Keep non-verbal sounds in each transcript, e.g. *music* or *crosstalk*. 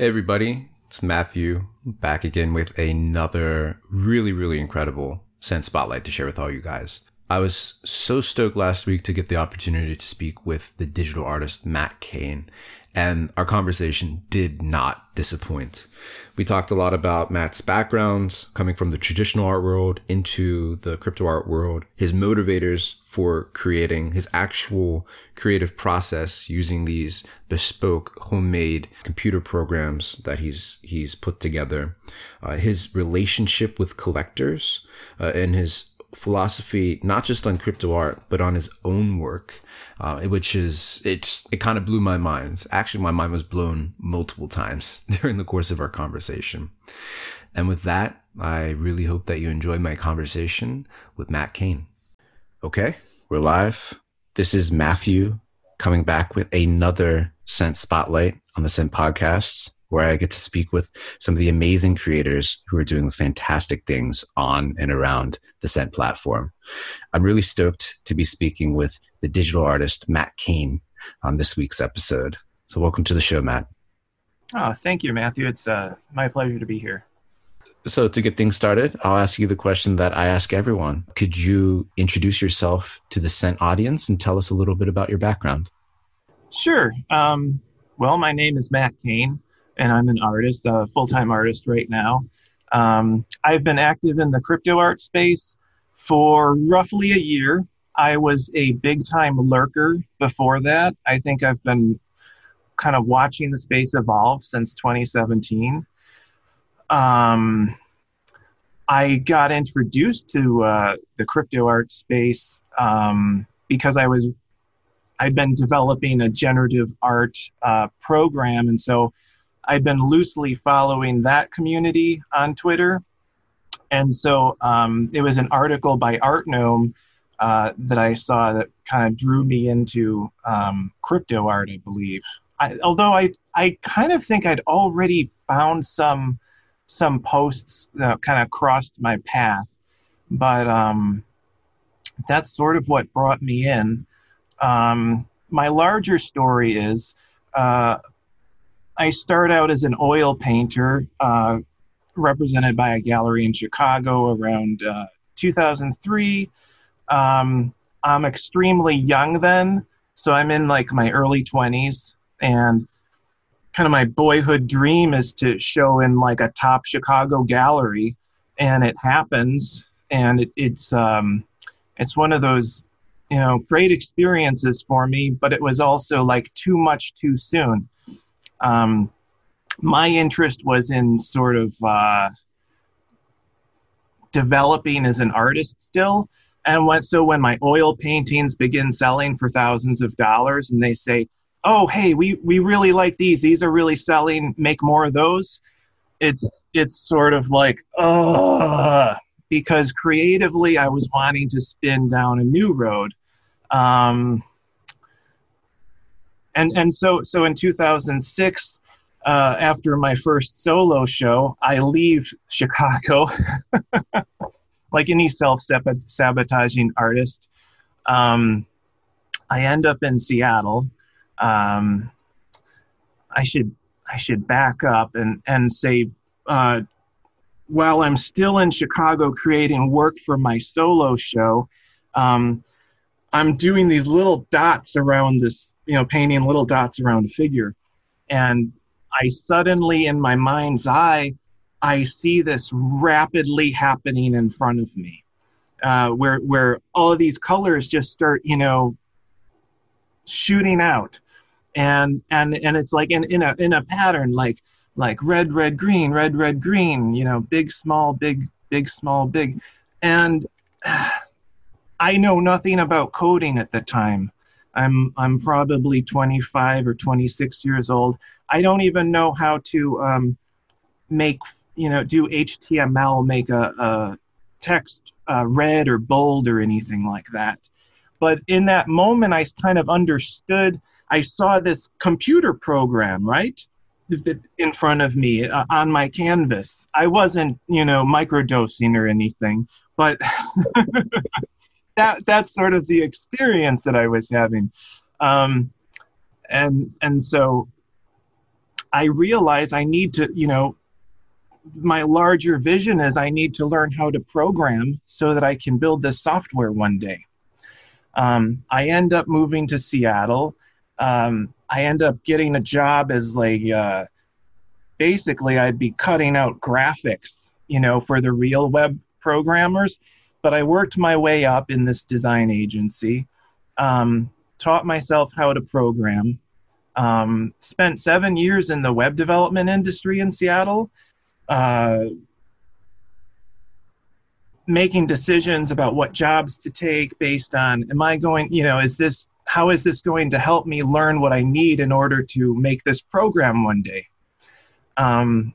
Hey everybody, it's Matthew back again with another really, really incredible Cent Spotlight to share with all you guys. I was so stoked last week to get the opportunity to speak with the digital artist Matt Kane, and our conversation did not disappoint. We talked a lot about Matt's background, coming from the traditional art world into the crypto art world, his motivators for creating his actual creative process using these bespoke homemade computer programs that he's he's put together, uh, his relationship with collectors, uh, and his philosophy not just on crypto art but on his own work uh, which is it's it kind of blew my mind. Actually my mind was blown multiple times *laughs* during the course of our conversation. And with that i really hope that you enjoyed my conversation with matt kane okay we're live. This is matthew coming back with another Cent spotlight on the Cent podcasts where I get to speak with some of the amazing creators who are doing fantastic things on and around the Cent platform. I'm really stoked to be speaking with the digital artist Matt Kane on this week's episode. So, welcome to the show, Matt. Oh, thank you, Matthew. It's uh, my pleasure to be here. So, to get things started, I'll ask you the question that I ask everyone. Could you introduce yourself to the Cent audience and tell us a little bit about your background? Sure. Um, well, my name is Matt Kane and I'm an artist, a full time artist right now. Um, I've been active in the crypto art space for roughly a year. I was a big time lurker before that. I think I've been kind of watching the space evolve since 2017. Um, I got introduced to uh, the crypto art space um, because I was I'd been developing a generative art uh, program, and so I've been loosely following that community on Twitter. And so um, it was an article by Artnome uh, that I saw that kind of drew me into um, crypto art, I believe. I, although I, I kind of think I'd already found some some posts that kind of crossed my path, but um, that's sort of what brought me in. Um, my larger story is uh, I start out as an oil painter, uh, represented by a gallery in Chicago around uh, 2003. Um, I'm extremely young then, so I'm in like my early 20s, and kind of my boyhood dream is to show in like a top Chicago gallery, and it happens, and it, it's um, it's one of those you know great experiences for me, but it was also like too much too soon um, my interest was in sort of uh, developing as an artist still. And when, so when my oil paintings begin selling for thousands of dollars and they say, oh, hey, we, we really like these. These are really selling. Make more of those. It's, it's sort of like, oh, because creatively I was wanting to spin down a new road. Um, and and so so in 2006 uh, after my first solo show i leave chicago *laughs* like any self-sabotaging artist. Um, i end up in seattle. Um, i should i should back up and and say uh, while i'm still in chicago creating work for my solo show um, I'm doing these little dots around this, you know, painting little dots around a figure. And I suddenly, in my mind's eye, I see this rapidly happening in front of me, uh, where where all of these colors just start, you know, shooting out, and and and it's like in in a in a pattern, like like red red green red red green, you know, big small big big small big, and. *sighs* I know nothing about coding at the time. I'm I'm probably 25 or 26 years old. I don't even know how to um, make you know do HTML, make a, a text uh, red or bold or anything like that. But in that moment, I kind of understood. I saw this computer program right in front of me uh, on my canvas. I wasn't you know microdosing or anything, but *laughs* that that's sort of the experience that I was having. Um, and and so I realize I need to, you know, my larger vision is I need to learn how to program so that I can build this software one day. Um, I end up moving to Seattle. Um, I end up getting a job as like uh, basically I'd be cutting out graphics, you know, for the real web programmers. But I worked my way up in this design agency, um, taught myself how to program, um, spent seven years in the web development industry in Seattle. Uh, making decisions about what jobs to take based on am i going you know is this how is this going to help me learn what i need in order to make this program one day um,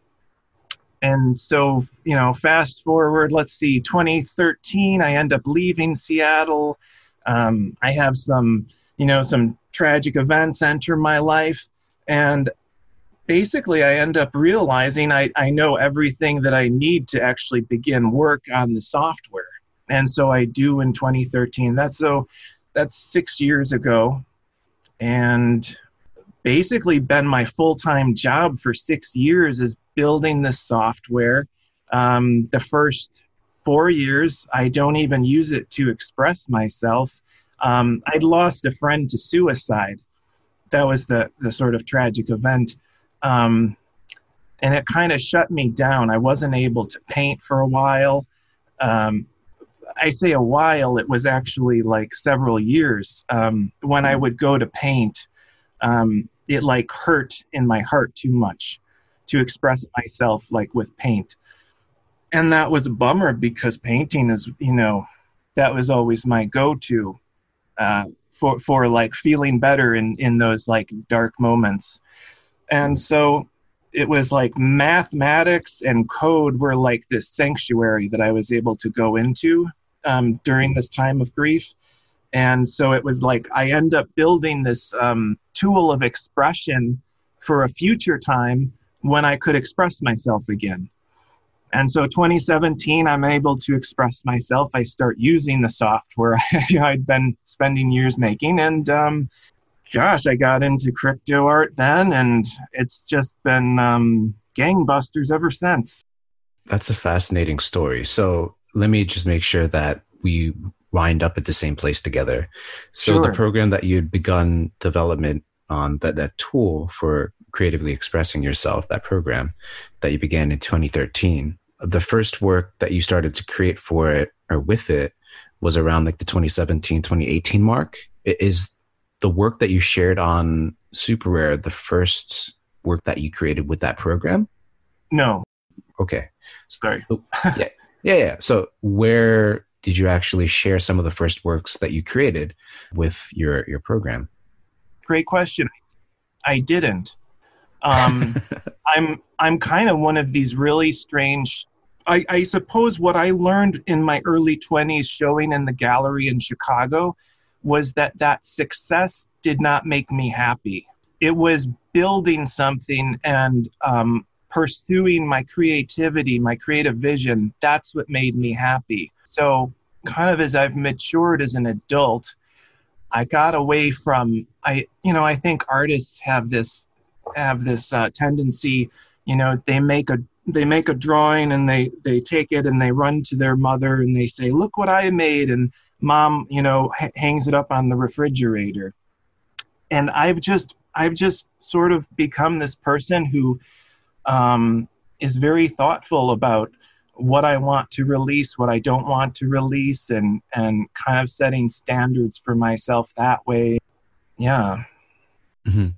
and so you know fast forward let's see 2013 i end up leaving seattle um, i have some you know some tragic events enter my life and basically I end up realizing I, I know everything that I need to actually begin work on the software. And so I do in 2013. That's so that's six years ago. And basically been my full-time job for six years is building the software. Um, the first four years, I don't even use it to express myself. Um, I'd lost a friend to suicide. That was the, the sort of tragic event. Um, and it kind of shut me down. I wasn't able to paint for a while. Um, I say a while, it was actually like several years. Um, when I would go to paint, um, it like hurt in my heart too much to express myself like with paint. And that was a bummer because painting is, you know, that was always my go to uh, for, for like feeling better in, in those like dark moments and so it was like mathematics and code were like this sanctuary that I was able to go into um, during this time of grief. And so it was like I end up building this um, tool of expression for a future time when I could express myself again. And so 2017, I'm able to express myself. I start using the software *laughs* I'd been spending years making, and um, gosh, I got into crypto art then, and it's just been um, gangbusters ever since. That's a fascinating story. So let me just make sure that we wind up at the same place together. So sure. the program that you had begun development on that that tool for creatively expressing yourself, that program that you began in 2013, the first work that you started to create for it or with it was around like the 2017 2018 mark is the work that you shared on SuperRare the first work that you created with that program? No. Okay. Sorry. Oh, yeah. Yeah. Yeah. So where did you actually share some of the first works that you created with your your program? Great question. I didn't. Um, *laughs* I'm I'm kind of one of these really strange. I, I suppose what I learned in my early 20s showing in the gallery in Chicago was that that success did not make me happy. It was building something and um, pursuing my creativity, my creative vision. That's what made me happy. So, kind of as I've matured as an adult, I got away from I. You know, I think artists have this have this uh, tendency. You know, they make a they make a drawing and they they take it and they run to their mother and they say, "Look what I made," and mom, you know, h- hangs it up on the refrigerator. And I've just, I've just sort of become this person who um, is very thoughtful about what I want to release, what I don't want to release, and and kind of setting standards for myself that way. Yeah. Mm-hmm.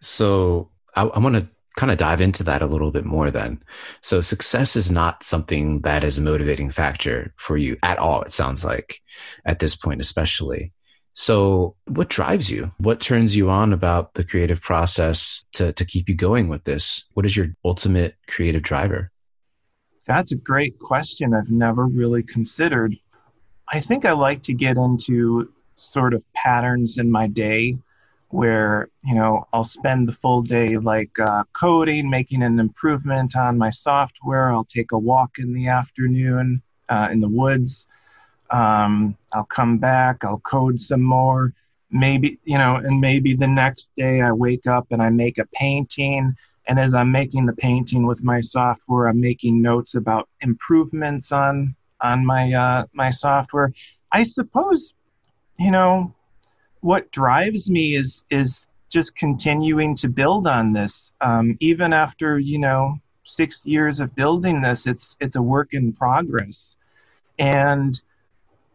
So I, I want to kind of dive into that a little bit more then. So success is not something that is a motivating factor for you at all, it sounds like, at this point, especially. So what drives you? What turns you on about the creative process to, to keep you going with this? What is your ultimate creative driver? That's a great question. I've never really considered. I think I like to get into sort of patterns in my day where you know I'll spend the full day like uh, coding, making an improvement on my software. I'll take a walk in the afternoon uh, in the woods. Um, I'll come back. I'll code some more. maybe you know and maybe the next day i wake up and i make a painting and as i'm making the painting with my software i'm making notes about improvements on on my uh, my software. I suppose you know what drives me is is just continuing to build on this. Um, even after you know six years of building this it's it's a work in progress. And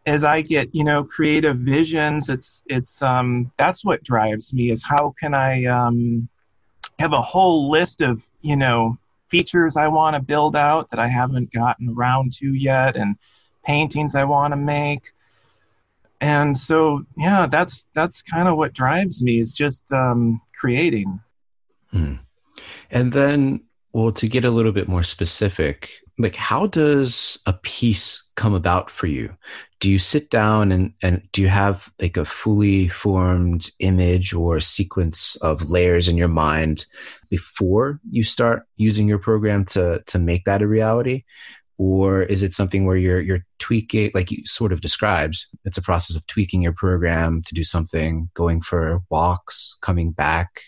as I get, you know, creative visions, it's it's um, that's what drives me is how can I um, have a whole list of you know features I want to build out that I haven't gotten around to yet, and paintings I want to make. And so, yeah, that's that's kind of what drives me is just um, creating. Hmm. And then, well, to get a little bit more specific, like how does a piece come about for you? Do you sit down and, and do you have like a fully formed image or sequence of layers in your mind before you start using your program to to make that a reality? Or is it something where you're you're tweaking like you sort of describes it's a process of tweaking your program to do something going for walks coming back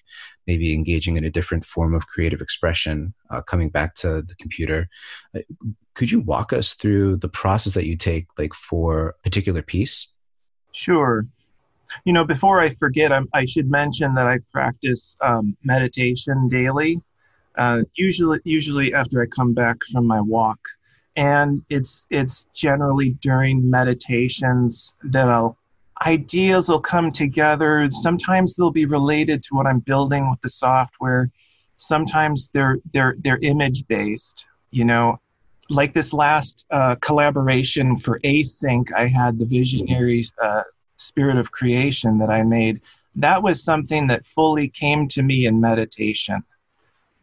maybe engaging in a different form of creative expression, uh, coming back to the computer. Uh, could you walk us through the process that you take, like for a particular piece? Sure. You know, before I forget, I'm, i should mention that I practice um, meditation daily. Uh, usually, usually after I come back from my walk, and it's it's generally during meditations that I'll ideas will come together. Sometimes they'll be related to what I'm building with the software. Sometimes they're they're they're image based. You know, like this last uh, collaboration for Async, I had the visionary uh, spirit of creation that I made. That was something that fully came to me in meditation.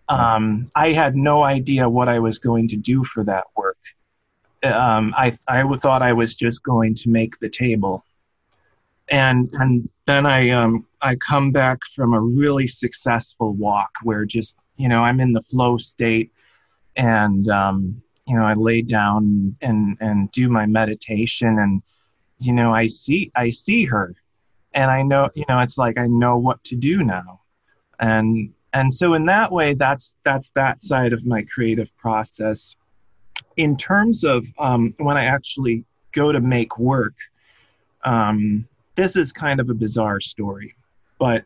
Um, I had no idea what I was going to do for that work. Um, I I thought I was just going to make the table and and then I um I come back from a really successful walk where just you know I'm in the flow state and um you know I lay down and and do my meditation and you know I see I see her. And I know you know it's like I know what to do now. And and so in that way that's that's that side of my creative process. In terms of um, when I actually go to make work um, this is kind of a bizarre story, but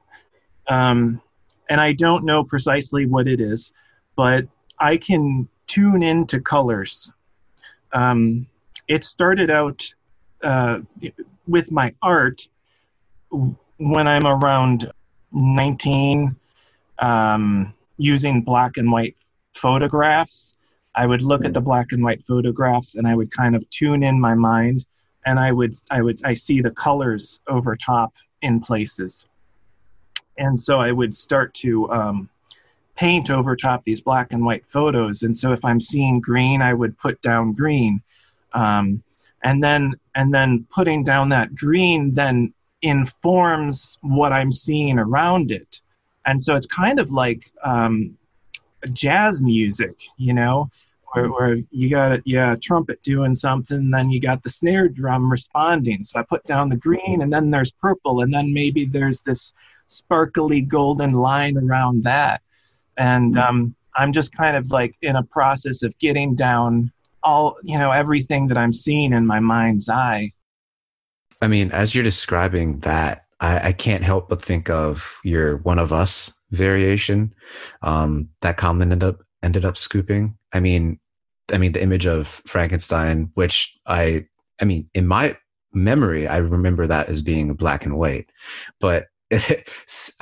um, and I don't know precisely what it is, but I can tune into colors. Um, it started out uh, with my art when I'm around 19, um, using black and white photographs. I would look at the black and white photographs and I would kind of tune in my mind and I would I would I see the colors over top in places, and so I would start to um, paint over top these black and white photos. And so if I'm seeing green, I would put down green, um, and then and then putting down that green then informs what I'm seeing around it. And so it's kind of like um, jazz music, you know where, where you got a, yeah, trumpet doing something, then you got the snare drum responding. So I put down the green, and then there's purple, and then maybe there's this sparkly golden line around that. And mm-hmm. um, I'm just kind of like in a process of getting down all, you know, everything that I'm seeing in my mind's eye. I mean, as you're describing that, I, I can't help but think of your one of us variation um, that Common ended up ended up scooping. I mean, I mean the image of Frankenstein, which I, I mean, in my memory, I remember that as being black and white, but *laughs*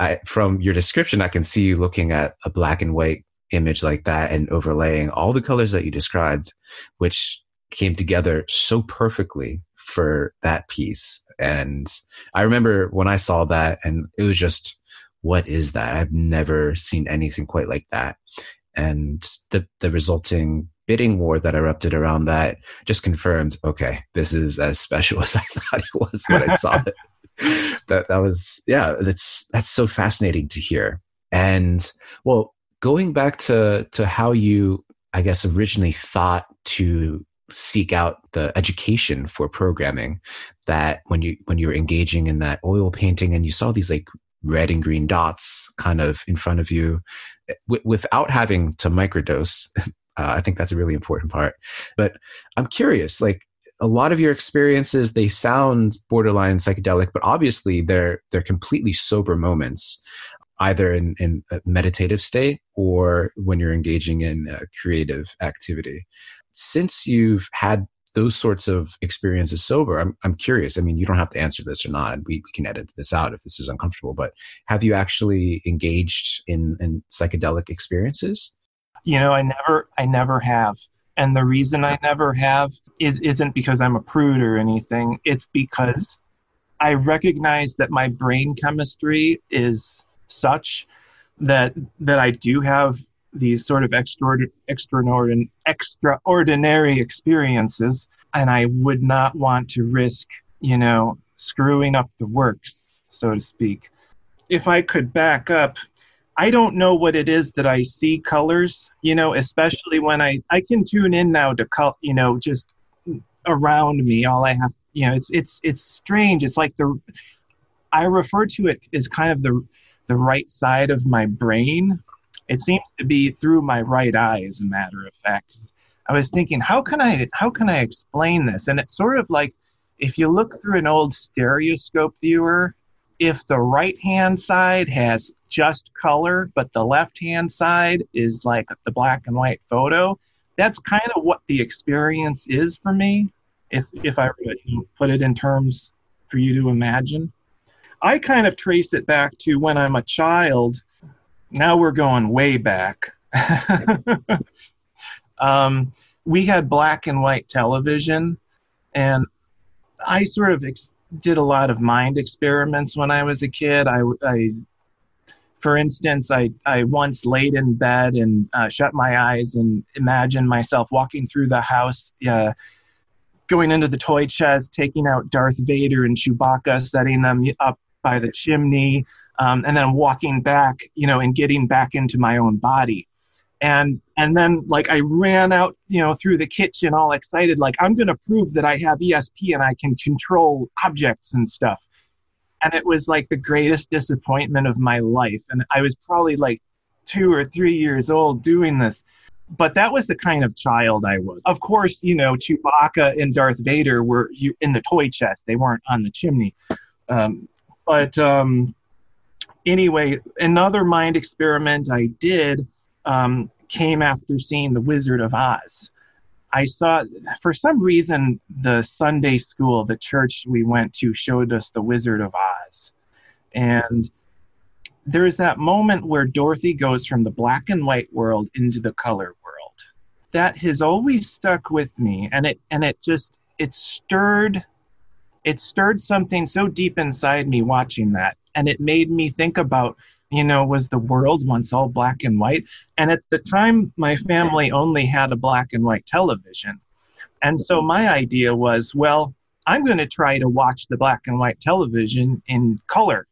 I, from your description, I can see you looking at a black and white image like that and overlaying all the colors that you described, which came together so perfectly for that piece. And I remember when I saw that, and it was just, what is that? I've never seen anything quite like that and the the resulting bidding war that erupted around that just confirmed okay this is as special *laughs* as i thought it was when i saw it. *laughs* That that was yeah that's that's so fascinating to hear. And well going back to to how you i guess originally thought to seek out the education for programming that when you when you were engaging in that oil painting and you saw these like red and green dots kind of in front of you w- without having to microdose. *laughs* Uh, i think that's a really important part. But i'm curious like a lot of your experiences they sound borderline psychedelic but obviously they're they're completely sober moments either in, in a meditative state or when you're engaging in creative activity. Since you've had those sorts of experiences sober, I'm, I'm curious. I mean, you don't have to answer this or not. We, we can edit this out if this is uncomfortable, but have you actually engaged in, in psychedelic experiences? You know, I never, I never have. And the reason I never have is, isn't because I'm a prude or anything. It's because I recognize that my brain chemistry is such that, that I do have these sort of extraordinary, extraordinary experiences, and I would not want to risk, you know, screwing up the works, so to speak. If I could back up, I don't know what it is that I see colors, you know, especially when I I can tune in now to color, you know, just around me. All I have, you know, it's it's it's strange. It's like the I refer to it as kind of the the right side of my brain it seems to be through my right eye, as a matter of fact. I was thinking, how can I how can I explain this? And it's sort of like if you look through an old stereoscope viewer, if the right hand side has just color, but the left hand side is like the black and white photo, that's kind of what the experience is for me. If if I put it in terms for you to imagine, I kind of trace it back to when I'm a child now we're going way back. *laughs* um, we had black and white television, and I sort of ex- did a lot of mind experiments when I was a kid. I, I for instance, I, I once laid in bed and uh, shut my eyes and imagined myself walking through the house, uh, going into the toy chest, taking out Darth Vader and Chewbacca, setting them up by the chimney, um, and then walking back, you know, and getting back into my own body. And and then like I ran out, you know, through the kitchen all excited, like I'm gonna prove that I have ESP and I can control objects and stuff. And it was like the greatest disappointment of my life. And I was probably like two or three years old doing this. But that was the kind of child I was. Of course, you know, Chewbacca and Darth Vader were in the toy chest. They weren't on the chimney. Um, but um, anyway, another mind experiment I did um, came after seeing The Wizard of Oz. I saw, for some reason, the Sunday school, the church we went to, showed us The Wizard of Oz. And there's that moment where Dorothy goes from the black and white world into the color world. That has always stuck with me, and it and it just it stirred it stirred something so deep inside me watching that and it made me think about you know was the world once all black and white? And at the time my family only had a black and white television. And so my idea was well i'm going to try to watch the black and white television in color.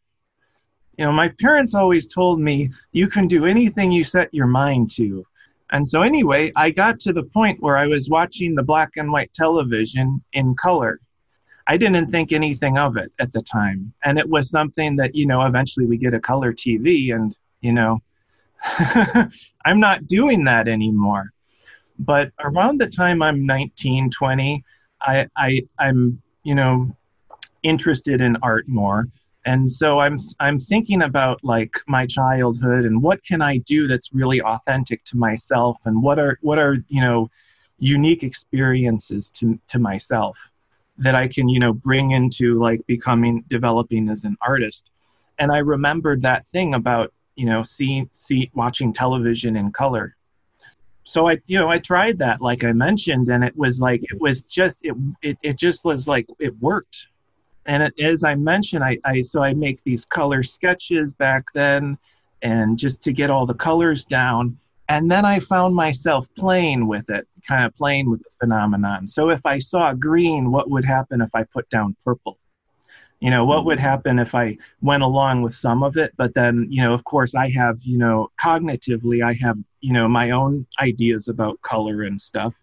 You know my parents always told me you can do anything you set your mind to. And so anyway i got to the point where i was watching the black and white television in color I didn't think anything of it at the time. And it was something that, you know, eventually we get a color TV and, you know, *laughs* I'm not doing that anymore. But around the time I'm 19, 20, I, I, I'm, you know, interested in art more. And so I'm I'm thinking about like my childhood and what can I do that's really authentic to myself and what are what are, you know, unique experiences to to myself that I can, you know, bring into like becoming developing as an artist. And I remembered that thing about, you know, seeing see watching television in color. So I, you know, I tried that like I mentioned and it was like it was just it it, it just was like it worked. And it, as I mentioned, I, I so I make these color sketches back then and just to get all the colors down and then I found myself playing with it, kind of playing with the phenomenon. So if I saw green, what would happen if I put down purple? You know, what would mm-hmm. happen if I went along with some of it? But then, you know, of course, I have, you know, cognitively, I have, you know, my own ideas about color and stuff.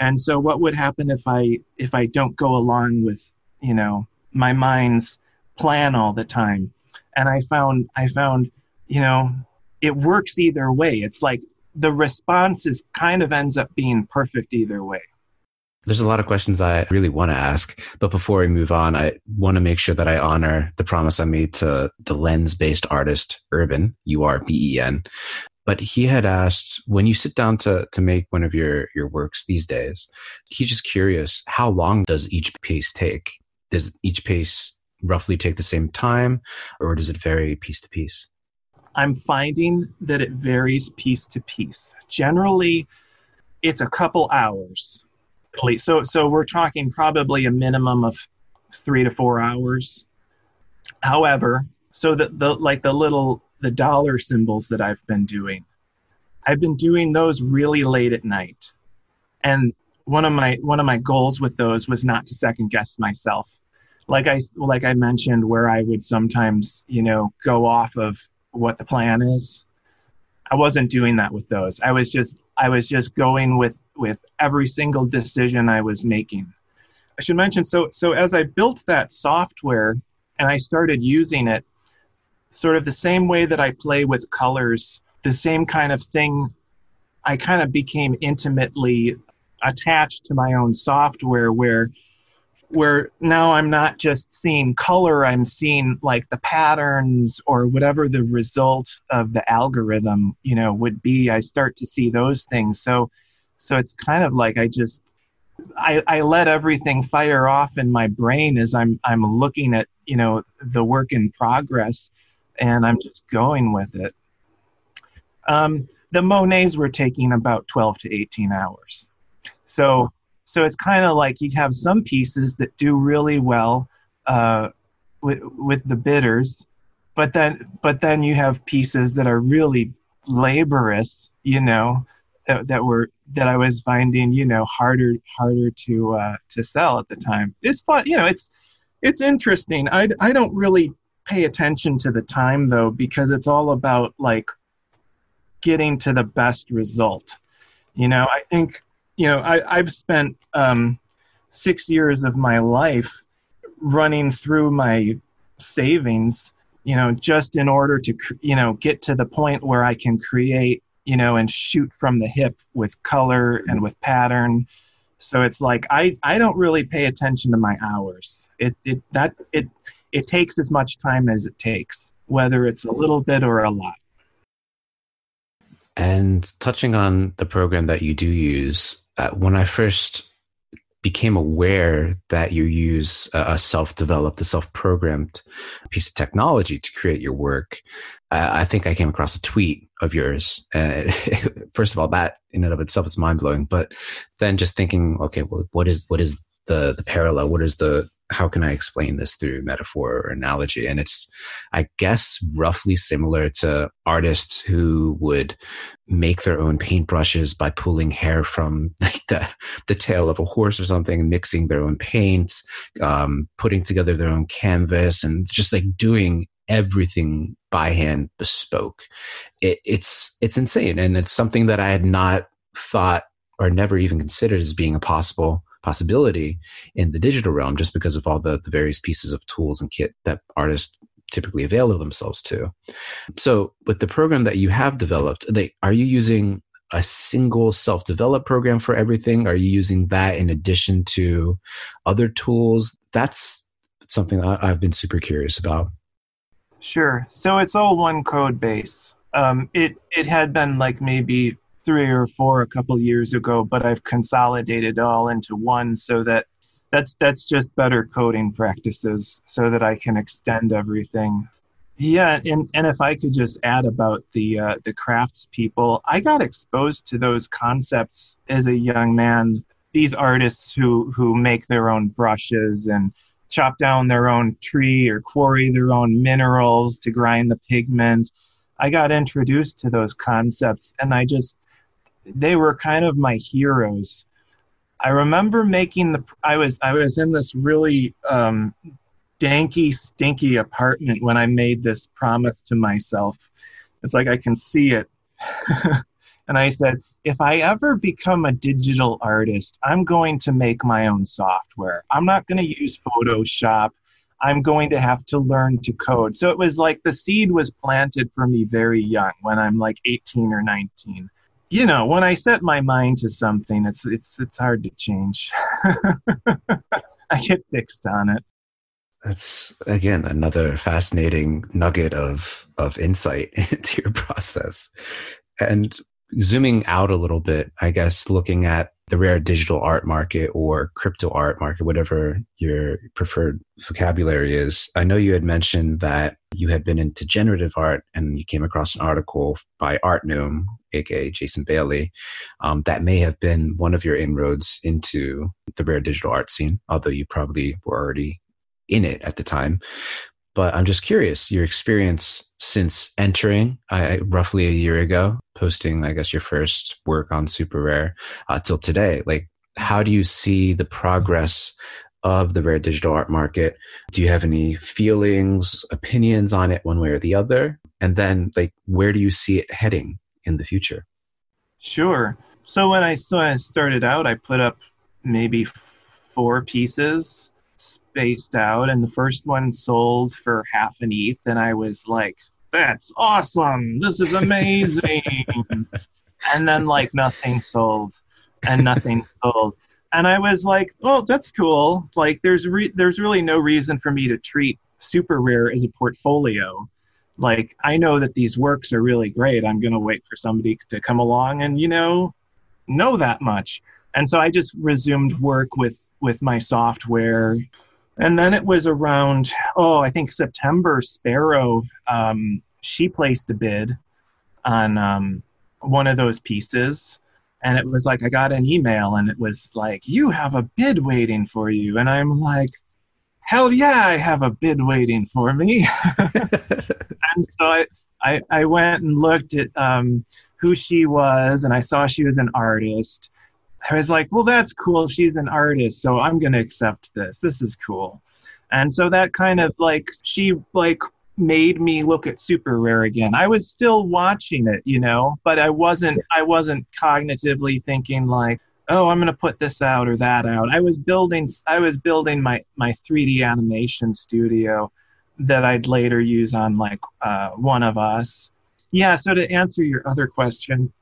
And so what would happen if I if I don't go along with, you know, my mind's plan all the time? And I found I found, you know, it works either way. It's like the response is kind of ends up being perfect either way. There's a lot of questions I really want to ask, but before we move on, I want to make sure that I honor the promise I made to the lens based artist Urban, U R B E N. But he had asked when you sit down to, to make one of your, your works these days, he's just curious how long does each piece take? Does each piece roughly take the same time or does it vary piece to piece? I'm finding that it varies piece to piece. Generally, it's a couple hours so so we're talking probably a minimum of three to four hours. However, so that the like the little the dollar symbols that I've been doing, I've been doing those really late at night, and one of my one of my goals with those was not to second guess myself. Like I like I mentioned, where I would sometimes you know go off of what the plan is. I wasn't doing that with those. I was just I was just going with with every single decision I was making. I should mention so so as I built that software and I started using it, sort of the same way that I play with colors, the same kind of thing. I kind of became intimately attached to my own software where where now I'm not just seeing color, I'm seeing like the patterns or whatever the result of the algorithm, you know, would be. I start to see those things. So, so it's kind of like I just, I, I let everything fire off in my brain as I'm, I'm looking at, you know, the work in progress and I'm just going with it. Um, the Monets were taking about 12 to 18 hours. So, so it's kind of like you have some pieces that do really well uh, with with the bidders, but then but then you have pieces that are really laborious, you know, that, that were that I was finding, you know, harder harder to uh, to sell at the time. It's fun, you know, it's it's interesting. I I don't really pay attention to the time though because it's all about like getting to the best result. You know, I think you know, I, have spent um, six years of my life running through my savings, you know, just in order to, you know, get to the point where I can create, you know, and shoot from the hip with color and with pattern. So it's like I, I don't really pay attention to my hours. It, it that it it takes as much time as it takes, whether it's a little bit or a lot. And touching on the program that you do use, uh, when I first became aware that you use a self-developed, a self-programmed piece of technology to create your work, uh, I think I came across a tweet of yours. Uh, *laughs* first of all, that in and of itself is mind blowing. But then just thinking, okay, well, what is what is the the parallel? What is the how can I explain this through metaphor or analogy? And it's, I guess, roughly similar to artists who would make their own paintbrushes by pulling hair from *laughs* like the, the tail of a horse or something, mixing their own paints, um, putting together their own canvas, and just like doing everything by hand, bespoke. It, it's it's insane, and it's something that I had not thought or never even considered as being a possible possibility in the digital realm just because of all the, the various pieces of tools and kit that artists typically avail themselves to. So with the program that you have developed, they, are you using a single self-developed program for everything? Are you using that in addition to other tools? That's something I've been super curious about. Sure. So it's all one code base. Um, it it had been like maybe three or four a couple years ago, but I've consolidated all into one so that that's that's just better coding practices so that I can extend everything. Yeah, and, and if I could just add about the uh, the crafts people, I got exposed to those concepts as a young man. These artists who who make their own brushes and chop down their own tree or quarry their own minerals to grind the pigment. I got introduced to those concepts and I just they were kind of my heroes. I remember making the I was I was in this really um, danky, stinky apartment when I made this promise to myself. It's like I can see it. *laughs* and I said, if I ever become a digital artist, I'm going to make my own software. I'm not going to use Photoshop. I'm going to have to learn to code. So it was like the seed was planted for me very young when I'm like 18 or 19. You know, when I set my mind to something, it's it's it's hard to change. *laughs* I get fixed on it. That's again another fascinating nugget of of insight *laughs* into your process. And zooming out a little bit, I guess looking at the rare digital art market or crypto art market, whatever your preferred vocabulary is. I know you had mentioned that you had been into generative art and you came across an article by Artnome, aka Jason Bailey, um, that may have been one of your inroads into the rare digital art scene, although you probably were already in it at the time. But I'm just curious, your experience since entering uh, roughly a year ago, posting, I guess, your first work on SuperRare uh, till today. Like, how do you see the progress of the rare digital art market? Do you have any feelings, opinions on it, one way or the other? And then, like, where do you see it heading in the future? Sure. So when I started out, I put up maybe four pieces spaced out, and the first one sold for half an ETH, and I was like, "That's awesome! This is amazing!" and then like nothing sold, and nothing sold, and I was like, "Oh, that's cool! Like, there's re- there's really no reason for me to treat SuperRare as a portfolio." Like, I know that these works are really great. I'm going to wait for somebody to come along and, you know, know that much. And so I just resumed work with with my software and then it was around, oh, I think September, Sparrow, um, she placed a bid on um, one of those pieces. And it was like, I got an email and it was like, you have a bid waiting for you. And I'm like, hell yeah, I have a bid waiting for me. *laughs* and so I, I, I, went and looked at um, who she was and I saw she was an artist. I was like, well, that's cool. She's an artist, so I'm going to accept this. This is cool. And so that kind of like, she like made me look at SuperRare again. I was still watching it, you know, but I wasn't, I wasn't cognitively thinking like, oh, I'm going to put this out or that out. I was building, I was building my, my 3D animation studio that I'd later use on like uh, one of us. Yeah. So to answer your other question,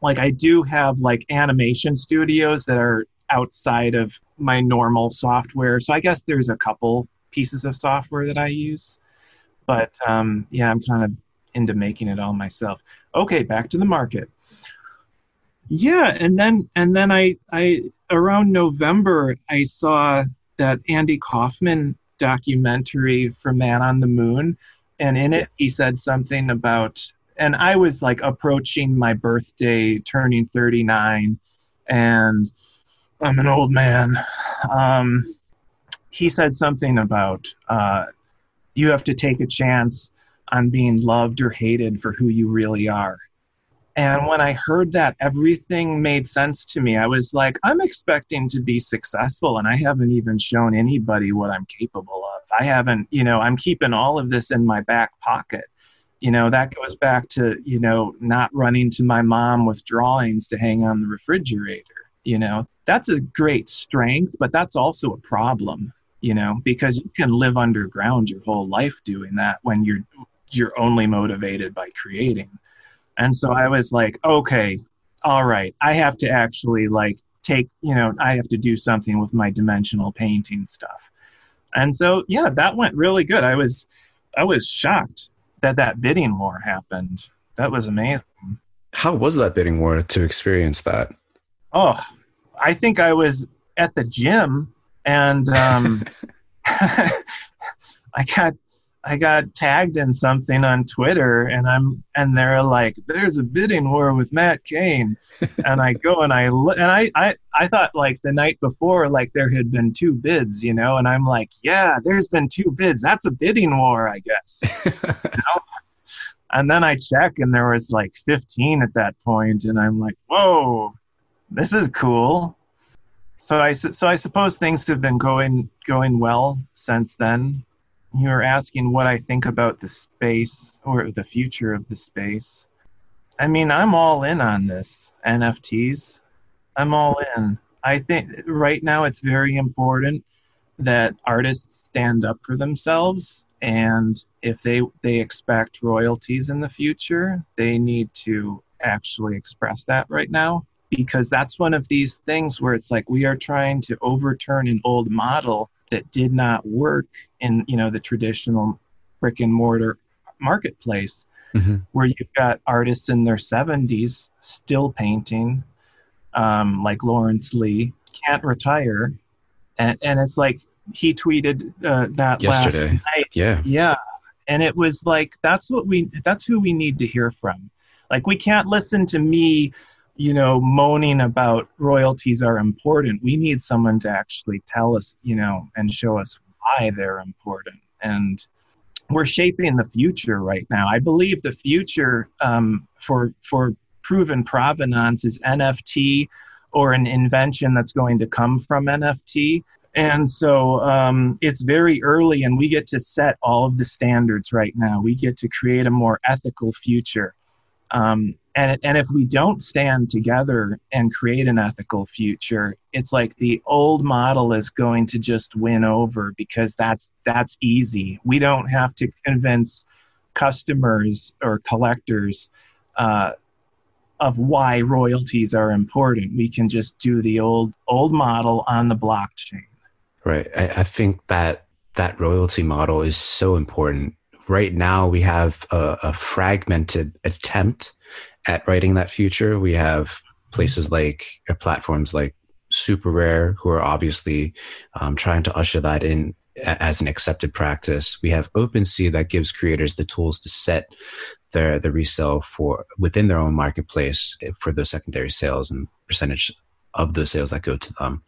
like I do have like animation studios that are outside of my normal software. So I guess there's a couple pieces of software that I use. But um, yeah, I'm kind of into making it all myself. Okay, back to the market. Yeah, and then and then I I around November I saw that Andy Kaufman documentary for Man on the Moon, and in it he said something about and I was like approaching my birthday, turning 39, and I'm an old man. Um, he said something about uh, you have to take a chance on being loved or hated for who you really are. And when I heard that, everything made sense to me. I was like, I'm expecting to be successful, and I haven't even shown anybody what I'm capable of. I haven't, you know, I'm keeping all of this in my back pocket you know that goes back to you know not running to my mom with drawings to hang on the refrigerator you know. That's a great strength but that's also a problem you know because you can live underground your whole life doing that when you're you're only motivated by creating. And so i was like okay all right i have to actually like take you know i have to do something with my dimensional painting stuff. And so yeah that went really good. I was i was shocked that that bidding war happened. That was amazing. How was that bidding war to experience that? Oh, I think I was at the gym and um, *laughs* *laughs* I got I got tagged in something on Twitter and I'm and they're like, "There's a bidding war with Matt Kane," and I go and I and I, I I thought like the night before like there had been two bids, you know, and I'm like, "Yeah, there's been two bids. That's a bidding war, I guess." *laughs* you know? And then I check and there was like 15 at that point, and I'm like, "Whoa, this is cool." So I so I suppose things have been going going well since then you were asking what I think about the space or the future of the space. I mean, I'm all in on this NFTs. I'm all in. I think right now it's very important that artists stand up for themselves and if they they expect royalties in the future, they need to actually express that right now because that's one of these things where it's like we are trying to overturn an old model that did not work in you know the traditional brick and mortar marketplace mm-hmm. where you've got artists in their 70s still painting um, like lawrence lee can't retire. And, and it's like he tweeted uh, that yesterday. night. yeah. Yeah. And it was like that's what we that's who we need to hear from. Like we can't listen to me you know moaning about royalties are important we need someone to actually tell us you know and show us why they're important and we're shaping the future right now i believe the future um, for for proven provenance is nft or an invention that's going to come from nft and so um, it's very early, and we get to set all of the standards right now. We get to create a more ethical future. Um, and, and if we don't stand together and create an ethical future, it's like the old model is going to just win over because that's that's easy. We don't have to convince customers or collectors uh, of why royalties are important. We can just do the old old model on the blockchain. Right. I, I think that that royalty model is so important. Right now, we have a, a fragmented attempt at writing that future. We have places like uh, platforms like SuperRare, who are obviously um, trying to usher that in as an accepted practice. We have OpenSea that gives creators the tools to set their the resale for within their own marketplace for those secondary sales and percentage of those sales that go to them.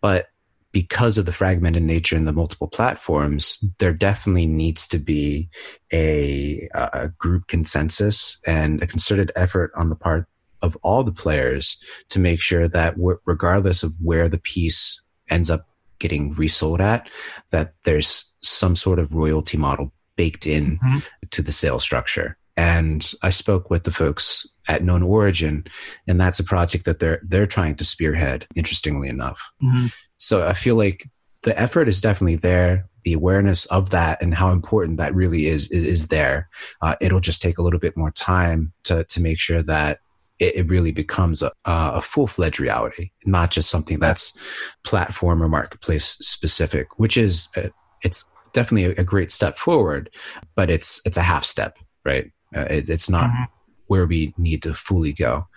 But because of the fragmented nature and the multiple platforms, there definitely needs to be a, a, group consensus and a concerted effort on the part of all the players to make sure that regardless of where the piece ends up getting resold at, that there's some sort of royalty model baked in mm-hmm. to the sales structure. And I spoke with the folks at Known Origin, and that's a project that they're they're trying to spearhead. Interestingly enough, mm-hmm. so I feel like the effort is definitely there. The awareness of that and how important that really is is, is there. Uh, it'll just take a little bit more time to to make sure that it, it really becomes a, a full fledged reality, not just something that's platform or marketplace specific, which is a, uh, it's definitely a, a, great step forward, but it's it's a half step, right? Uh, it, it's not mm-hmm. Where we need to fully go.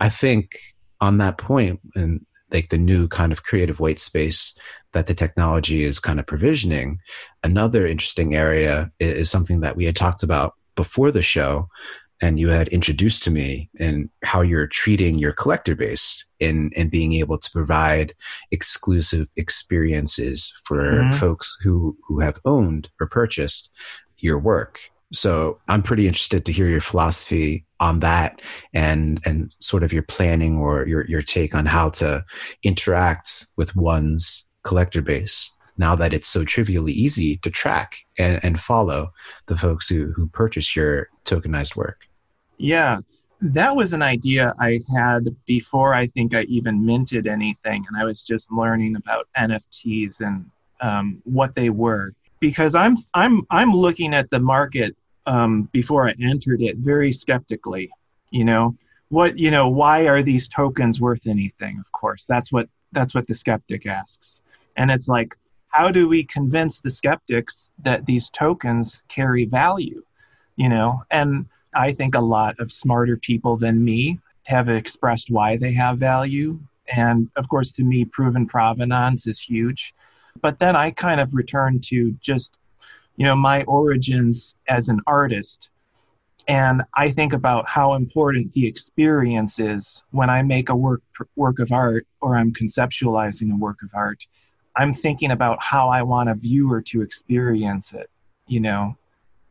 I think on that point, and like the new kind of creative white space that the technology is kind of provisioning, another interesting area is, something that we had talked about before the show, and you had introduced to me in how you're treating your collector base in in being able to provide exclusive experiences for mm-hmm. folks who who have owned or purchased your work so I'm pretty interested to hear your philosophy on that and and sort of your planning or your your take on how to interact with one's collector base now that it's so trivially easy to track and, and follow the folks who, who purchase your tokenized work. Yeah, that was an idea I had before I think I even minted anything, and I was just learning about NFTs and um, what they were because I'm I'm I'm looking at the market um, before I entered it very skeptically. You know, what you know, why are these tokens worth anything? Of course, that's what that's what the skeptic asks, and it's like, how do we convince the skeptics that these tokens carry value? You know, and I think a lot of smarter people than me have expressed why they have value. And of course, to me, proven provenance is huge. But then I kind of return to just you know my origins as an artist. And i think about how important the experience is when i make a work work of art or i'm conceptualizing a work of art. I'm thinking about how i want a viewer to experience it you know?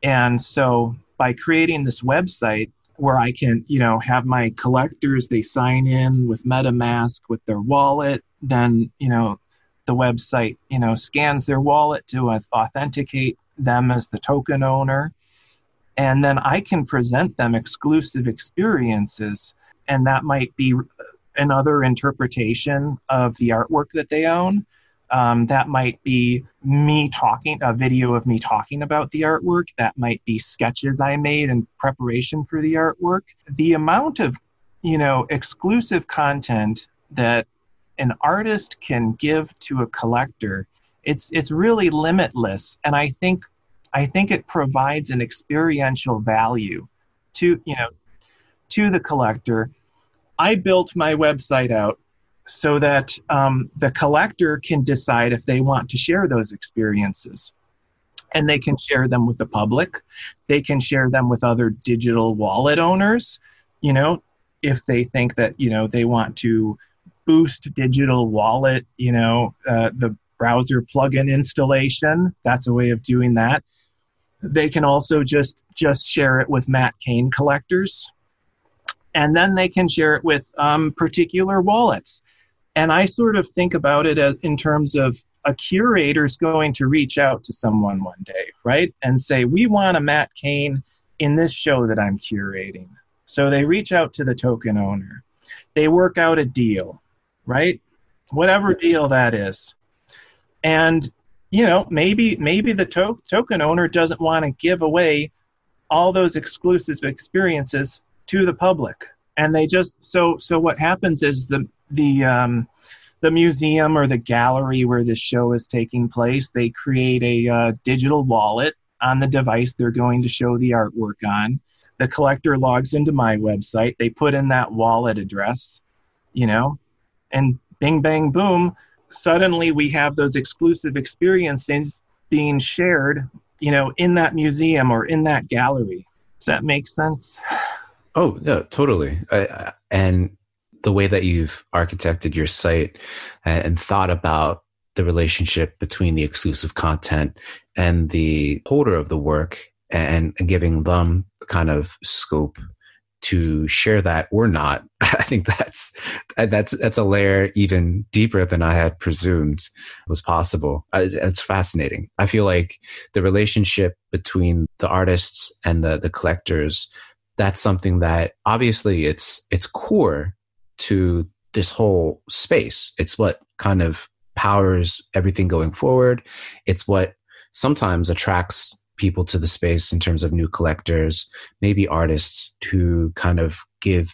And so by creating this website where i can you know have my collectors they sign in with metamask with their wallet then you know the website you know scans their wallet to authenticate them as the token owner. and then I can present them exclusive experiences, and that might be another interpretation of the artwork that they own. Um, that might be me talking, a video of me talking about the artwork. That might be sketches I made in preparation for the artwork. The amount of, you know, exclusive content that an artist can give to a collector, it's it's really limitless. And I think I think it provides an experiential value to you know to the collector. I built my website out so that um, the collector can decide if they want to share those experiences. And they can share them with the public. They can share them with other digital wallet owners, you know, if they think that, you know, they want to boost digital wallet, you know, uh, the browser plugin installation. That's a way of doing that. They can also just just share it with Matt Kane collectors, and then they can share it with um, particular wallets. And I sort of think about it as, in terms of a curator's going to reach out to someone one day, right, and say, "We want a Matt Kane in this show that I'm curating." So they reach out to the token owner. They work out a deal, right? Whatever deal that is. And you know, maybe maybe the to- token owner doesn't want to give away all those exclusive experiences to the public, and they just so so what happens is the the um, the museum or the gallery where this show is taking place, they create a uh, digital wallet on the device they're going to show the artwork on. The collector logs into my website. They put in that wallet address, you know, and bing, bang, boom, suddenly we have those exclusive experiences being shared, you know, in that museum or in that gallery. Does that make sense? Oh, yeah, totally. and the way that you've architected your site uh, and thought about the relationship between the exclusive content and the holder of the work and giving them kind of scope to share that or not *laughs* i think that's that's that's a layer even deeper than i had presumed was possible. Uh, it's, fascinating. I feel like the relationship between the artists and the the collectors that's something that obviously it's it's core to this whole space. It's what kind of powers everything going forward. It's what sometimes attracts people to the space in terms of new collectors, maybe artists who kind of give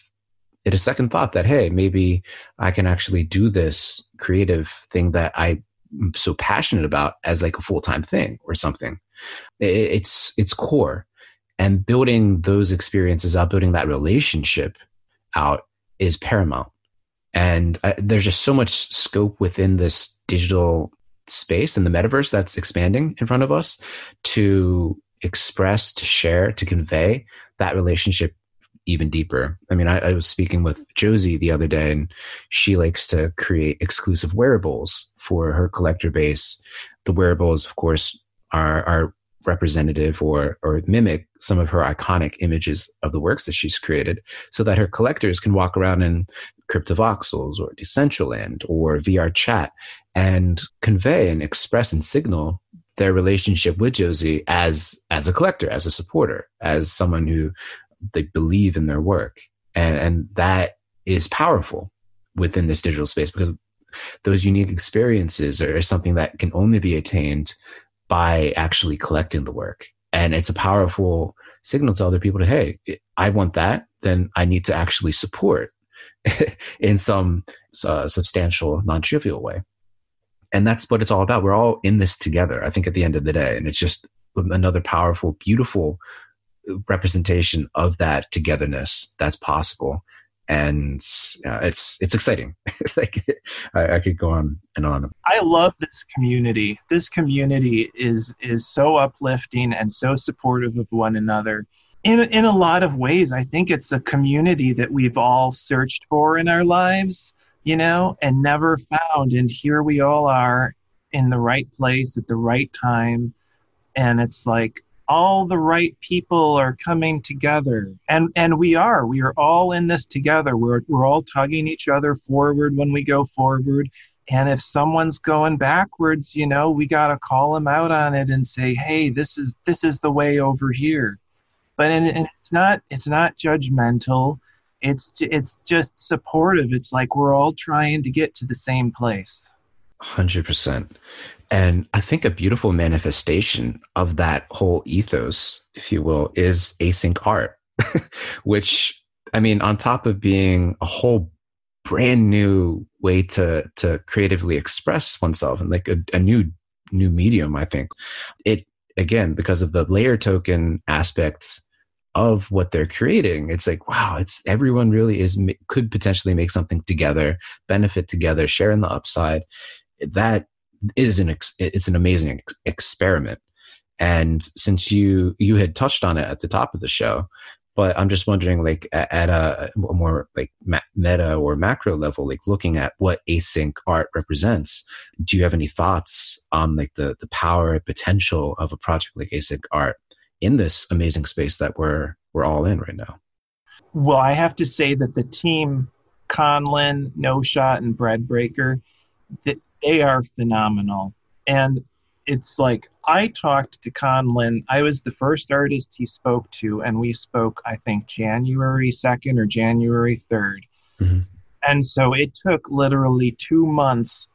it a second thought that, hey, maybe I can actually do this creative thing that I'm so passionate about as like a full time thing or something. It's, it's core. And building those experiences out, building that relationship out is paramount. And I, there's just so much scope within this digital space and the metaverse that's expanding in front of us to express, to share, to convey that relationship even deeper. I mean, I, I, was speaking with Josie the other day, and she likes to create exclusive wearables for her collector base. The wearables, of course, are are representative or or mimic some of her iconic images of the works that she's created so that her collectors can walk around in cryptovoxels or decentraland or vr chat and convey and express and signal their relationship with josie as as a collector as a supporter as someone who they believe in their work. And and that is powerful within this digital space because those unique experiences are something that can only be attained by actually collecting the work. And it's a powerful signal to other people to, hey, I want that, then I need to actually support *laughs* in some uh, substantial, non trivial way. And that's what it's all about. We're all in this together, I think, at the end of the day. And it's just another powerful, beautiful representation of that togetherness that's possible and uh, it's it's exciting. *laughs* like I, I, could go on and on. I love this community. This community is is so uplifting and so supportive of one another. In in a lot of ways, I think it's a community that we've all searched for in our lives, you know, and never found. And here we all are in the right place at the right time. And it's like all the right people are coming together. And and we are. We are all in this together. We're we're all tugging each other forward when we go forward. And if someone's going backwards you know we got to call them out on it and say hey this is this is the way over here. But and, and it's not it's not judgmental. It's it's just supportive. It's like we're all trying to get to the same place. 100% and i think a beautiful manifestation of that whole ethos if you will is async art *laughs* which i mean on top of being a whole brand new way to to creatively express oneself and like a, a new new medium i think it again because of the layer token aspects of what they're creating it's like wow it's everyone really is could potentially make something together benefit together share in the upside. That is an it's an amazing experiment. And since you you had touched on it at the top of the show but i'm just wondering like at a, more like meta or macro level like looking at what async art represents do you have any thoughts on like the the power and potential of a project like async art in this amazing space that we're we're all in right now? Well i have to say that the team Conlan no shot and bread breaker they are phenomenal and it's like I talked to Conlan. I was the first artist he spoke to, and we spoke, I think, January 2nd or January 3rd. Mm-hmm. And so it took literally two months.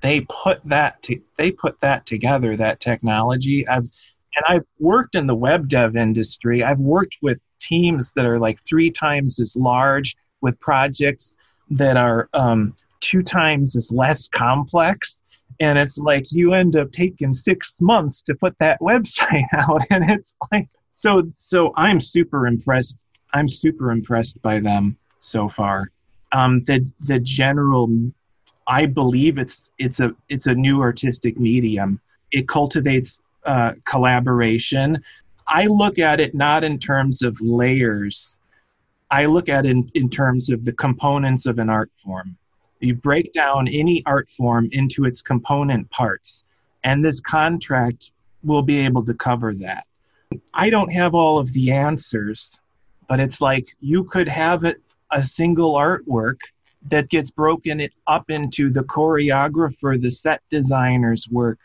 They put that to, they put that together, that technology. I've and I've worked in the web dev industry. I've worked with teams that are like three times as large, with projects that are um, two times as less complex. And it's like you end up taking six months to put that *laughs* website out. And it's like so so i'm super impressed. I'm super impressed by them so far. Um the the general i believe it's it's a it's a new artistic medium. It cultivates uh, collaboration. I look at it not in terms of layers. I look at it in, in terms of the components of an art form you break down any art form into its component parts, and this contract will be able to cover that. I don't have all of the answers, but it's like you could have it a single artwork that gets broken up into the choreographer, the set designer's work,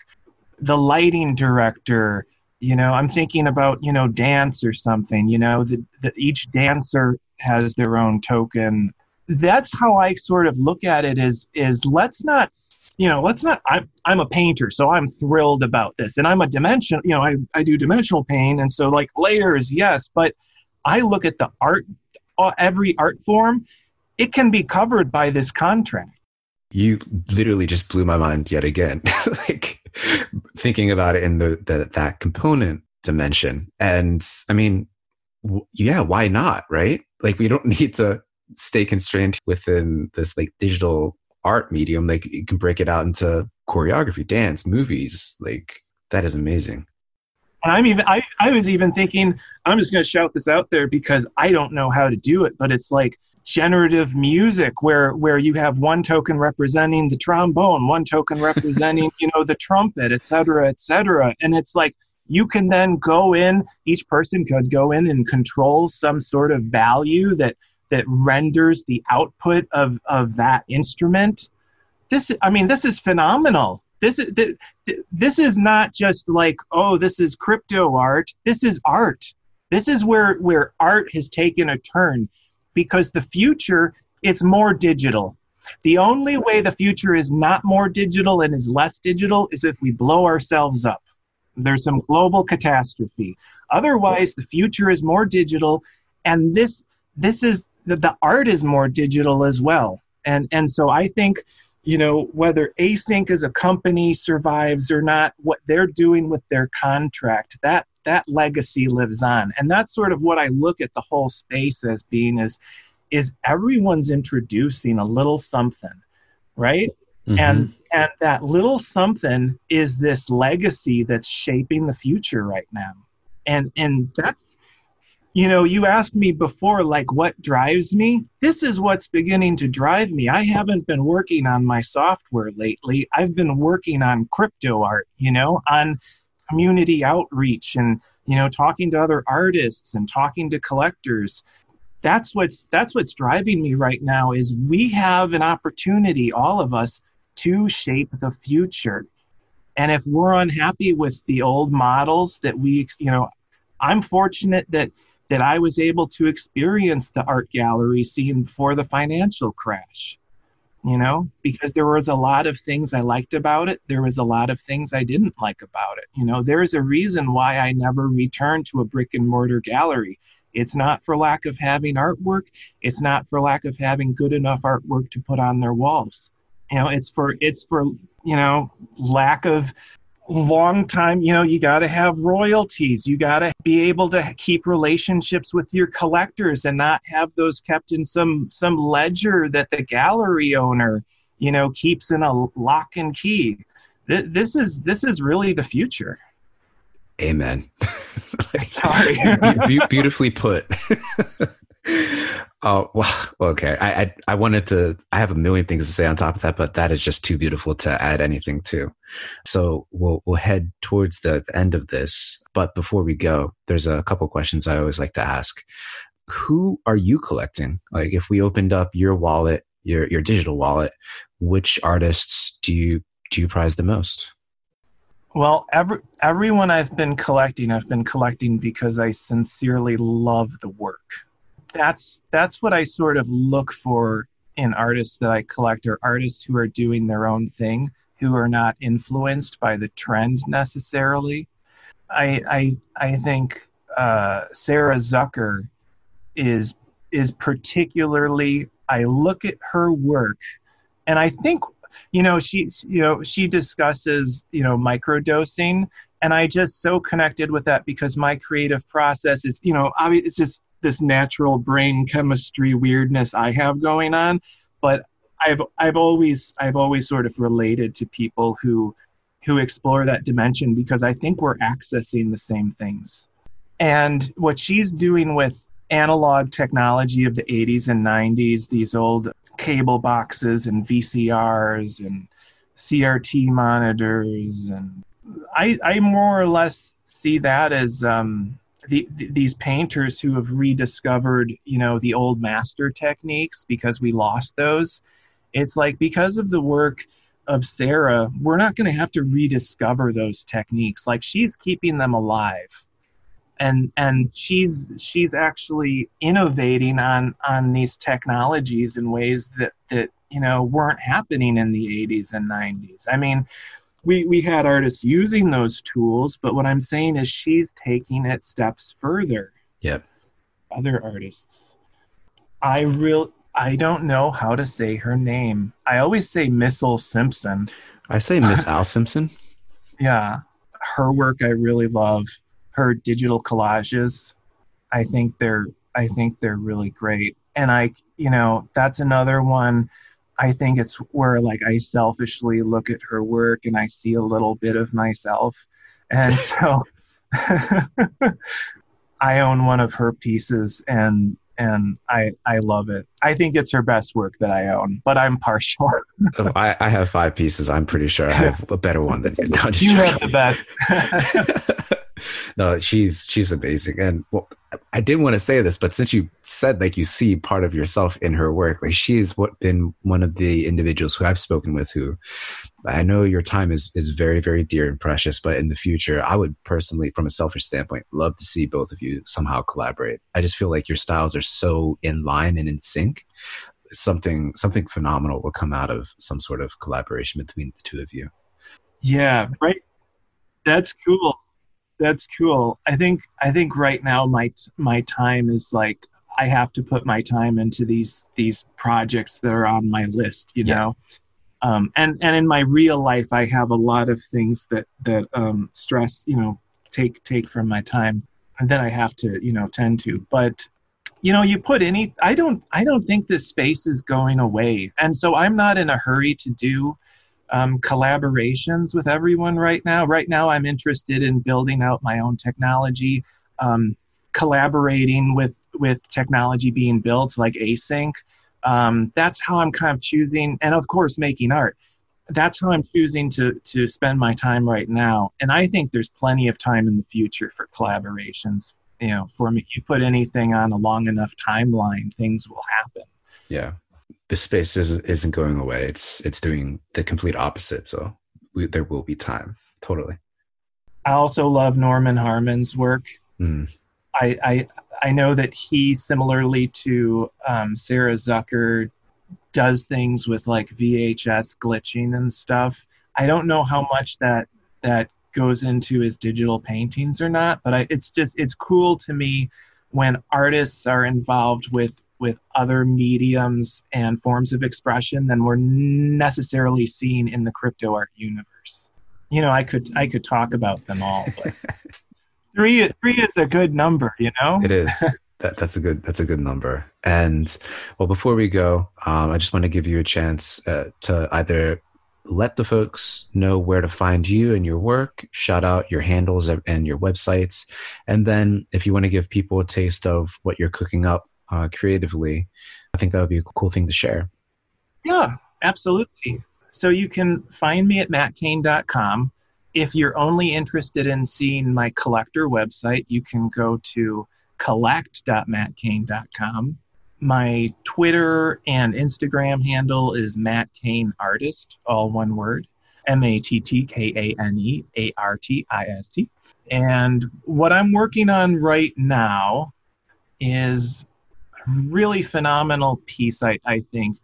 the lighting director. You know, I'm thinking about you know dance or something. You know, that each dancer has their own token that's how I sort of look at it is is let's not you know let's not I'm I'm a painter so I'm thrilled about this. And I'm a dimension you know I, I do dimensional paint and so like layers yes but I look at the art uh, every art form it can be covered by this contract. You literally just blew my mind yet again *laughs* like thinking about it in the, the that component dimension. And I mean yeah why not right? Like we don't *laughs* need to stay constrained within this like digital art medium like you can break it out into choreography dance movies like that is amazing. And i'm even i, I was even thinking i'm just going to shout this out there because i don't know how to do it but it's like generative music where where you have one token representing the trombone one token representing *laughs* you know the trumpet et cetera et cetera. And it's like you can then go in each person could go in and control some sort of value that that renders the output of, of that instrument. This i mean this is phenomenal. This is this is not just like oh this is crypto art. This is art. This is where where art has taken a turn because the future it's more digital. The only way the future is not more digital and is less digital is if we blow ourselves up. There's some global catastrophe. Otherwise the future is more digital and this this is that the art is more digital as well. And and so I think, you know, whether Async as a company survives or not, what they're doing with their contract, that that legacy lives on. And that's sort of what I look at the whole space as being is is everyone's introducing a little something, right? Mm-hmm. And and that little something is this legacy that's shaping the future right now. And and that's you know, you asked me before, like, what drives me? This is what's beginning to drive me. I haven't been working on my software lately. I've been working on crypto art, you know, on community outreach and, you know, talking to other artists and talking to collectors. That's what's that's what's driving me right now is we have an opportunity, all of us, to shape the future. And if we're unhappy with the old models that we, you know, I'm fortunate that that I was able to experience the art gallery scene before the financial crash. You know, because there was a lot of things I liked about it. There was a lot of things I didn't like about it. You know, there's a reason why I never returned to a brick and mortar gallery. It's not for lack of having artwork. It's not for lack of having good enough artwork to put on their walls. You know, it's for it's for you know lack of long time you know you got to have royalties. You got to be able to keep relationships with your collectors and not have those kept in some some ledger that the gallery owner you know keeps in a lock and key. This is this is really the future amen *laughs* Sorry. Be- beautifully put Oh *laughs* well, okay. I, I, I wanted to. I have a million things to say on top of that, but that is just too beautiful to add anything to. So we'll we'll head towards the, the end of this. But before we go, there's a couple questions I always like to ask. Who are you collecting? Like, if we opened up your wallet, your your digital wallet, which artists do you do you prize the most? Well, every everyone I've been collecting, I've been collecting because I sincerely love the work that's that's what I sort of look for in artists that I collect are artists who are doing their own thing, who are not influenced by the trend necessarily. I I I think uh, Sarah Zucker is is particularly. I look at her work, and I think you know she you know she discusses you know microdosing and i just so connected with that because my creative process is you know it's just this natural brain chemistry weirdness I have going on, but I've I've always I've always sort of related to people who who explore that dimension because I think we're accessing the same things. And what she's doing with analog technology of the 80s and 90s, these old cable boxes and VCRs and CRT monitors, and I, I more or less see that as um, the, these painters who have rediscovered, you know, the old master techniques because we lost those. It's like because of the work of Sarah, we're not going to have to rediscover those techniques. Like she's keeping them alive. And and she's she's actually innovating on on these technologies in ways that that you know weren't happening in the 80s and 90s. I mean, we we had artists using those tools, but what I'm saying is she's taking it steps further. Yep. Other artists. I real I don't know how to say her name. I always say Missile Simpson. I say Miss Al Simpson. *laughs* Yeah. Her work I really love. Her digital collages. I think they're I think they're really great. And I you know, that's another one I think it's where like I selfishly look at her work and I see a little bit of myself. And *laughs* so *laughs* I own one of her pieces and and I I love it. I think it's her best work that I own, but I'm partial. *laughs* oh, I, I have five pieces. I'm pretty sure I have a better one than you. No, you have the best. No, she's she's amazing, and well, I didn't want to say this, but since you said like you see part of yourself in her work, like she's what been one of the individuals who I've spoken with who I know your time is is very very dear and precious, but in the future, I would personally, from a selfish standpoint, love to see both of you somehow collaborate. I just feel like your styles are so in line and in sync. Something something phenomenal will come out of some sort of collaboration between the two of you. Yeah, right. That's cool that's cool. I think I think right now my my time is like I have to put my time into these these projects that are on my list, you yeah. know. Um, and and in my real life, I have a lot of things that that um, stress, you know, take take from my time, and then I have to you know tend to. But you know, you put any. I don't I don't think this space is going away, and so I'm not in a hurry to do um, collaborations with everyone right now. Right now, I'm interested in building out my own technology, um, collaborating with with technology being built like async. Um, that's how I'm kind of choosing, and of course, making art. That's how I'm choosing to to spend my time right now. And I think there's plenty of time in the future for collaborations. You know, for me, you put anything on a long enough timeline, things will happen. Yeah, the space isn't, isn't going away. It's it's doing the complete opposite. So we, there will be time. Totally. I also love Norman Harman's work. Mm. I, I I know that he, similarly to um, Sarah Zucker, does things with like VHS glitching and stuff. I don't know how much that that goes into his digital paintings or not, but I, it's just it's cool to me when artists are involved with with other mediums and forms of expression than we're necessarily seen in the crypto art universe. You know, I could I could talk about them all, but *laughs* three three is a good number, you know. It is. That, that's a good that's a good number. And well, before we go, um, I just want to give you a chance uh, to either let the folks know where to find you and your work, shout out your handles and your websites. And then if you want to give people a taste of what you're cooking up uh, creatively, I think that would be a cool thing to share. Yeah, absolutely. So you can find me at mattkane.com. If you're only interested in seeing my collector website, you can go to collect.mattkane.com my Twitter and Instagram handle is Matt Kane Artist, all one word. M A T T K A N E A R T I S T. And what I'm working on right now is really phenomenal piece, I, I think.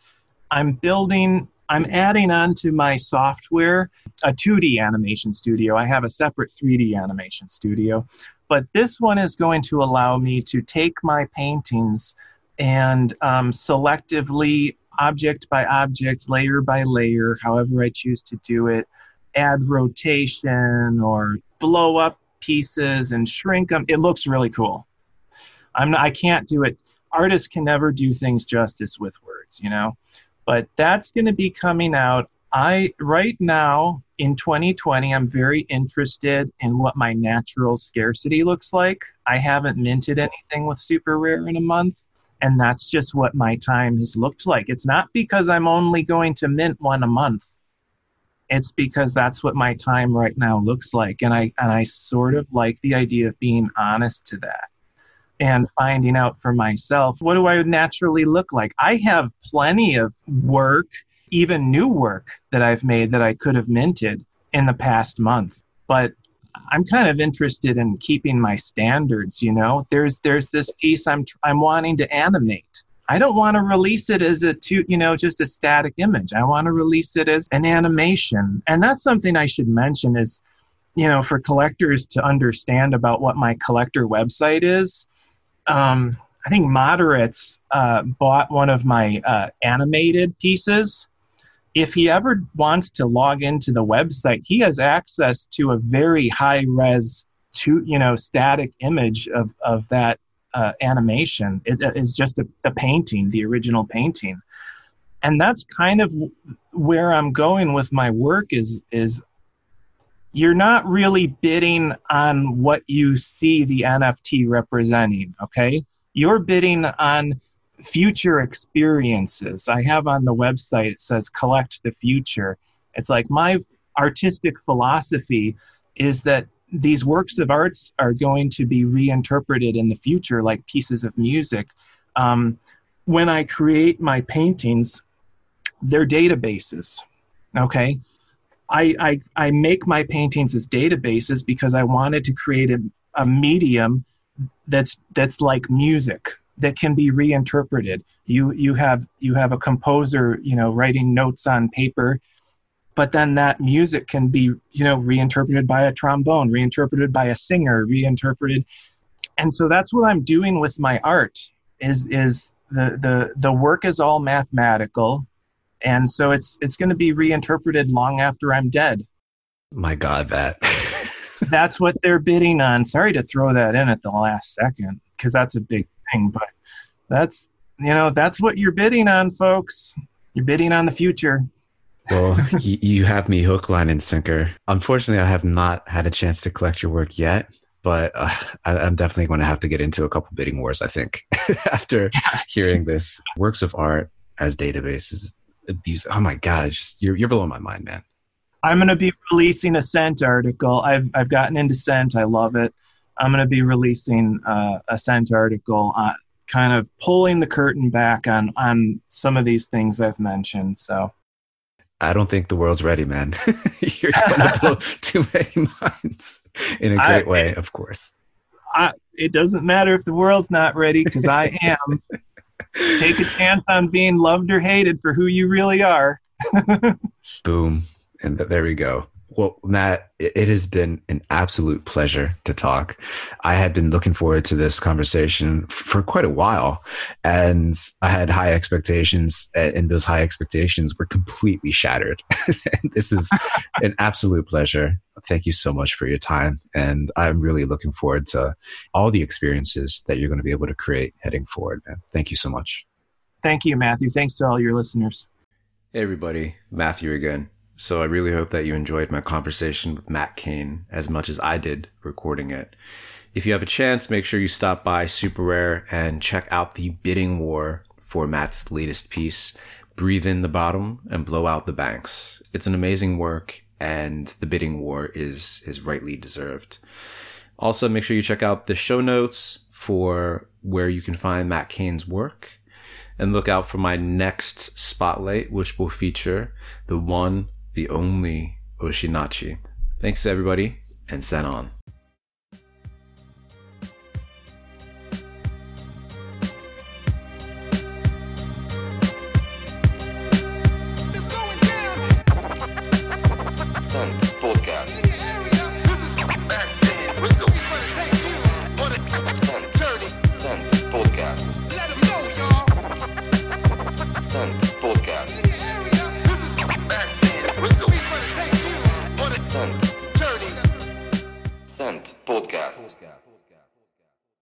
I'm building, I'm adding on to my software a 2D animation studio. I have a separate 3D animation studio, but this one is going to allow me to take my paintings and um, selectively, object by object, layer by layer, however I choose to do it, add rotation or blow up pieces and shrink them. It looks really cool. I'm not, I can't do it. Artists can never do things justice with words, you know. But that's going to be coming out. I right now in 2020, I'm very interested in what my natural scarcity looks like. I haven't minted anything with SuperRare in a month and that's just what my time has looked like. It's not because I'm only going to mint one a month. It's because that's what my time right now looks like. And I and I sort of like the idea of being honest to that and finding out for myself what do I naturally look like. I have plenty of work, even new work that I've made that I could have minted in the past month. But I'm kind of interested in keeping my standards. You know, there's there's this piece I'm I'm wanting to animate. I don't want to release it as a two, you know, just a static image. I want to release it as an animation, and that's something I should mention is, you know, for collectors to understand about what my collector website is. Um, I think Moderates uh, bought one of my uh, animated pieces if he ever wants to log into the website, he has access to a very high res, to you know, static image of of that uh, animation. It is just a, painting, the original painting, and that's kind of where I'm going with my work. Is is you're not really bidding on what you see the NFT representing. Okay, you're bidding on future experiences. I have on the website, it says collect the future. It's like my artistic philosophy is that these works of arts are going to be reinterpreted in the future like pieces of music. Um, when I create my paintings, they're databases. Okay. I, I, I make my paintings as databases because I wanted to create a, a medium that's that's like music that can be reinterpreted. You you have you have a composer, you know, writing notes on paper, but then that music can be, you know, reinterpreted by a trombone, reinterpreted by a singer, reinterpreted. And so that's what I'm doing with my art is is the the the work is all mathematical and so it's it's going to be reinterpreted long after I'm dead. My god, that *laughs* that's what they're bidding on. Sorry to throw that in at the last second because that's a big thing, but that's you know that's what you're bidding on, folks. You're bidding on the future. well, *laughs* you, you have me hook, line, and sinker. Unfortunately, I have not had a chance to collect your work yet, but uh, I, am definitely going to have to get into a couple bidding wars. I think *laughs* after hearing this works of art as databases abuse. Oh my god, just you're you're blowing my mind, man. I'm going to be releasing a Cent article. I've I've gotten into Cent. I love it. I'm going to be releasing uh, a Cent article, uh, kind of pulling the curtain back on on some of these things I've mentioned. So. I don't think the world's ready, man. *laughs* You're going *laughs* to blow too many minds in a great I, way, of course. I, it doesn't matter if the world's not ready because I am. *laughs* Take a chance on being loved or hated for who you really are. *laughs* Boom. And there we go. Well, Matt, it has been an absolute pleasure to talk. I had been looking forward to this conversation for quite a while, and I had high expectations, and those high expectations were completely shattered. *laughs* this is an absolute pleasure. Thank you so much for your time, and I'm really looking forward to all the experiences that you're going to be able to create heading forward. Man. Thank you so much. Thank you, Matthew. Thanks to all your listeners. Hey, everybody. Matthew again. So I really hope that you enjoyed my conversation with Matt Kane as much as I did recording it. If you have a chance, make sure you stop by SuperRare and check out the bidding war for Matt's latest piece, Breathe in the Bottom and Blow Out the Banks. It's an amazing work and the bidding war is, is rightly deserved. Also, make sure you check out the show notes for where you can find Matt Kane's work and look out for my next spotlight, which will feature the one the only Osinachi. Thanks everybody, and send on.